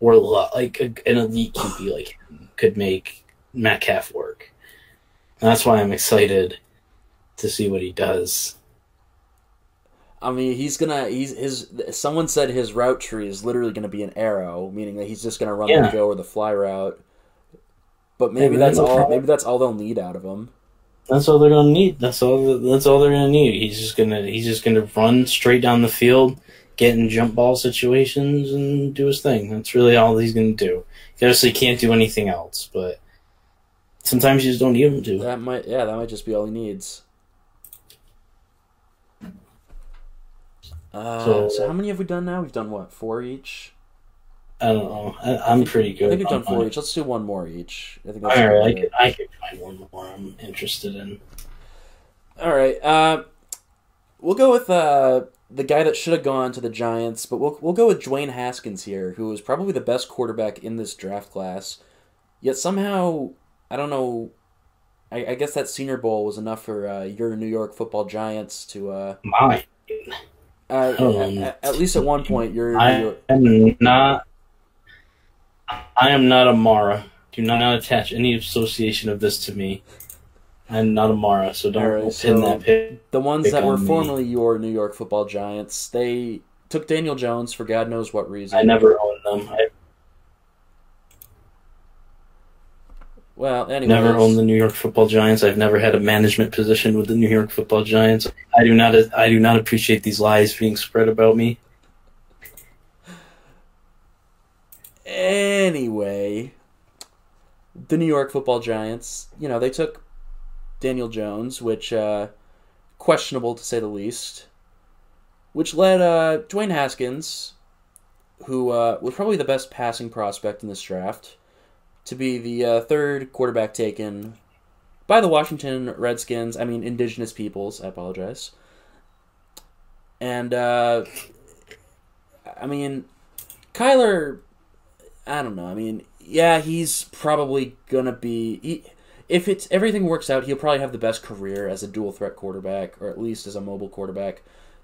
Or like a, an elite QB like him could make Metcalf work. And that's why I'm excited to see what he does. I mean, he's gonna. He's his. Someone said his route tree is literally gonna be an arrow, meaning that he's just gonna run Yeah. the go or the fly route. But maybe that's all. Maybe that's all they'll need out of him. That's all they're gonna need. That's all. That's all they're gonna need. He's just gonna. He's just gonna run straight down the field, get in jump ball situations, and do his thing. That's really all he's gonna do. He obviously can't do anything else, but sometimes you just don't need him to. That might. Yeah, that might just be all he needs. Uh, so, So- how many have we done now? We've done what? Four each. I don't know. I, I'm pretty good. I think we've done four each. Let's do one more each. I think that's right, I could. I could find one more I'm interested in. All right. Uh, we'll go with uh, the guy that should have gone to the Giants, but we'll we'll go with Dwayne Haskins here, who is probably the best quarterback in this draft class. Yet somehow, I don't know. I, I guess that Senior Bowl was enough for uh, your New York Football Giants to. Uh, Mine. Uh, Um, at, at least at one point, you're. I York. am not. I am not a Mara. Do not attach any association of this to me. I'm not a Mara, so don't right, pin so- that pick. The ones pick that were on me. formerly your New York Football Giants, they took Daniel Jones for God knows what reason. I never owned them. I Well, anyway, never owned the New York Football Giants. I've never had a management position with the New York Football Giants. I do not. I do not appreciate these lies being spread about me. Anyway, the New York Football Giants, you know, they took Daniel Jones, which uh, questionable to say the least, which led uh, Dwayne Haskins, who uh, was probably the best passing prospect in this draft, to be the uh, third quarterback taken by the Washington Redskins. I mean, indigenous peoples. I apologize. And uh, I mean, Kyler I don't know. I mean, yeah, he's probably gonna be. He, if it's everything works out, he'll probably have the best career as a dual threat quarterback, or at least as a mobile quarterback.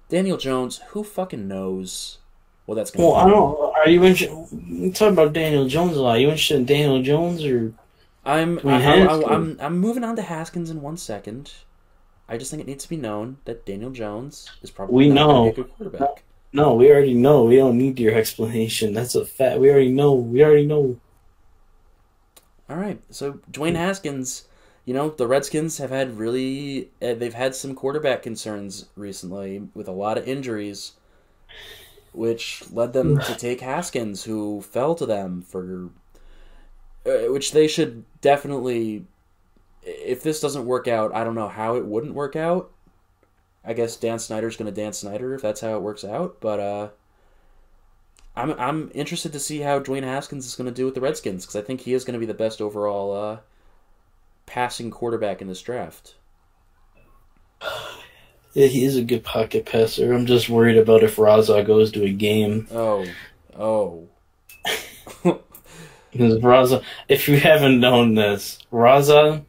Daniel Jones, who fucking knows what that's gonna. Well, I don't. Are you interested? You talk about Daniel Jones a lot. Are you interested in Daniel Jones or? I'm I, I, Haskins. I, I'm I'm moving on to Haskins in one second. I just think it needs to be known that Daniel Jones is probably We know. be a good quarterback. No, we already know. We don't need your explanation. That's a fact. We already know. We already know. All right, so Dwayne Haskins, you know the Redskins have had really uh, they've had some quarterback concerns recently with a lot of injuries, which led them to take Haskins, who fell to them for, uh, which they should definitely. If this doesn't work out, I don't know how it wouldn't work out. I guess Dan Snyder's going to Dan Snyder if that's how it works out, but uh. I'm I'm interested to see how Dwayne Haskins is going to do with the Redskins because I think he is going to be the best overall uh, passing quarterback in this draft. <sighs> <sighs> <sighs> Yeah, he is a good pocket passer. I'm just worried about if Raza goes to a game. Oh, oh, <laughs> Because Raza, if you haven't known this, Raza,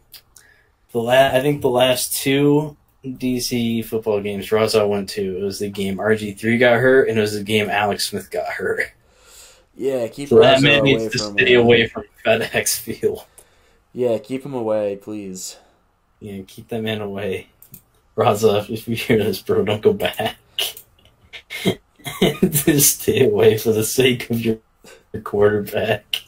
the la- I think the last two DC football games Raza went to, it was the game RG3 got hurt, and it was the game Alex Smith got hurt. yeah, keep So that man away needs to stay uh, away from FedEx <laughs> Field. Yeah, keep him away, please. Yeah, keep that man away. Raza, if you hear this, bro, don't go back. <laughs> Just stay away for the sake of your quarterback.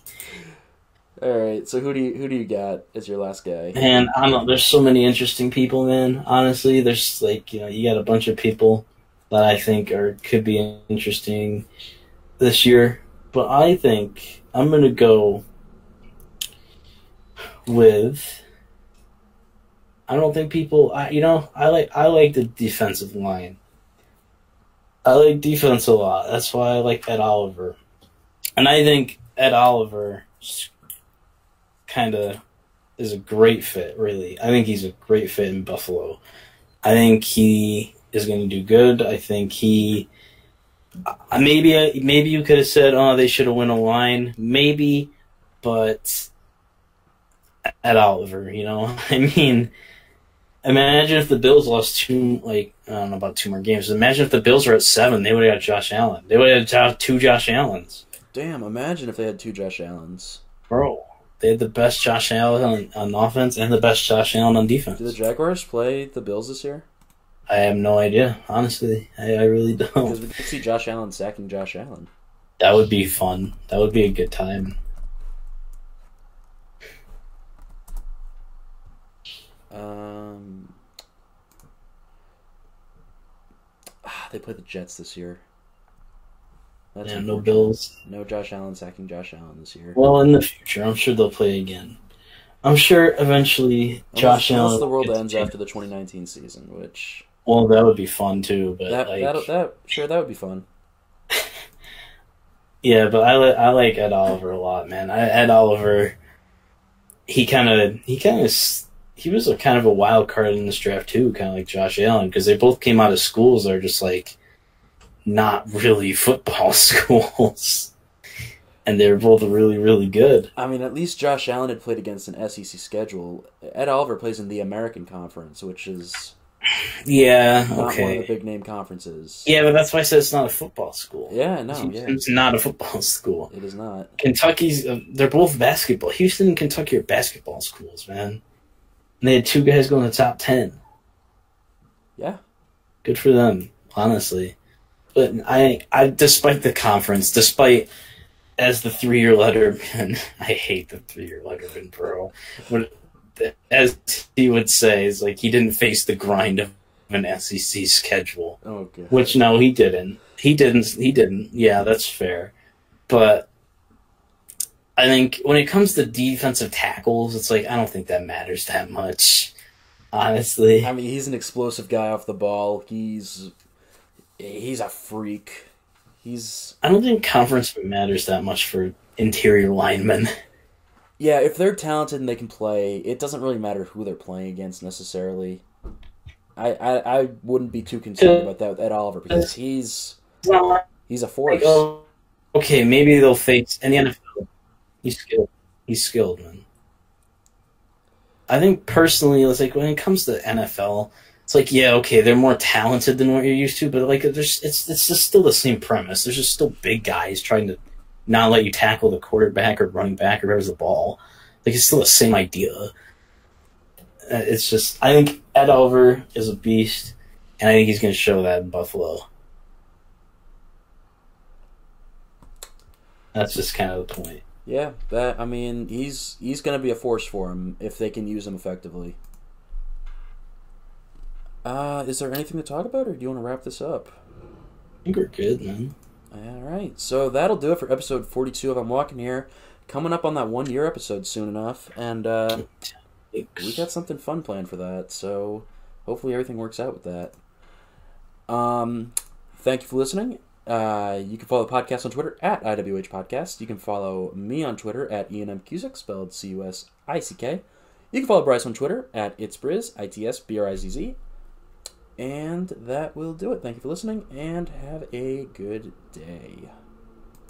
All right. So who do you who do you got as your last guy? Man, I don't. There's so many interesting people, man. Honestly, there's like you know you got a bunch of people that I think are could be interesting this year, but I think I'm gonna go with. I don't think people. I, you know, I like I like the defensive line. I like defense a lot. That's why I like Ed Oliver, and I think Ed Oliver kind of is a great fit. Really, I think he's a great fit in Buffalo. I think he is going to do good. I think he. Maybe maybe you could have said, "Oh, they should have won a line." Maybe, but Ed Oliver, you know, <laughs> I mean, imagine if the Bills lost two, like I don't know about two more games. Imagine if the Bills were at seven, they would have got Josh Allen. They would have had two Josh Allens, Damn! Imagine if they had two Josh Allens. bro. They had the best Josh Allen on, on offense and the best Josh Allen on defense. Do the Jaguars play the Bills this year? I have no idea, honestly. I, I really don't. Because we could see Josh Allen sacking Josh Allen. That would be fun. That would be a good time. Um, they play the Jets this year. That's Yeah, no. Bills. No Josh Allen sacking Josh Allen this year. Well, in the future, I'm sure they'll play again. I'm sure eventually Josh unless, Allen. unless the world ends after the 2019 season, which Well, that would be fun too. But that like, that that sure that would be fun. <laughs> yeah, but I li- I like Ed Oliver a lot, man. I, Ed Oliver, he kind of he kind of he was a kind of a wild card in this draft too, kind of like Josh Allen, because they both came out of schools that are just like not really <laughs> football <laughs> schools, and they're both really really good. I mean, at least Josh Allen had played against an SEC schedule. Ed Oliver plays in the American Conference, which is Yeah, not one of the big name conferences. Yeah, but that's why I said it's not a football school. Yeah, no, yeah, It's not a football <laughs> school. it is not. Kentucky's uh, they're both basketball. Houston and Kentucky are basketball schools, man. And they had two guys go in the top ten. Yeah. Good for them, honestly. But I, I, despite the conference, despite as the three-year Letterman, <laughs> I hate the three-year Letterman, bro. But as he would say, is like he didn't face the grind of an SEC schedule. Oh. Which no, he didn't. He didn't. He didn't. Yeah, that's fair. But I think when it comes to defensive tackles, it's like I don't think that matters that much. Honestly, I mean, he's an explosive guy off the ball. He's he's a freak. He's I don't think conference matters that much for interior linemen. yeah. If they're talented and they can play, it doesn't really matter who they're playing against necessarily. I I, I wouldn't be too concerned about that Ed Oliver because he's It's not like, he's a force. okay, maybe they'll face in the NFL. He's skilled. He's skilled, man. I think personally, it's like when it comes to NFL, it's like yeah, okay, they're more talented than what you're used to, but like there's it's it's just still the same premise. There's just still big guys trying to not let you tackle the quarterback or running back or whoever's the ball. Like it's still the same idea. Uh, It's just I think Ed Oliver is a beast, and I think he's going to show that in Buffalo. That's just kind of the point. Yeah, that I mean, he's he's gonna be a force for him if they can use him effectively. Uh, is there anything to talk about, or do you want to wrap this up? I think we're good, man. All right, so that'll do it for episode forty-two of I'm Walking Here. Coming up on that one-year episode soon enough, and uh, we got something fun planned for that. So hopefully everything works out with that. Um, thank you for listening. Uh, you can follow the podcast on Twitter at IWH Podcast. You can follow me on Twitter at Ian M. Cusick, spelled C U S I C K. You can follow Bryce on Twitter at It's Briz, I T S B R I Z Z. And that will do it. Thank you for listening and have a good day.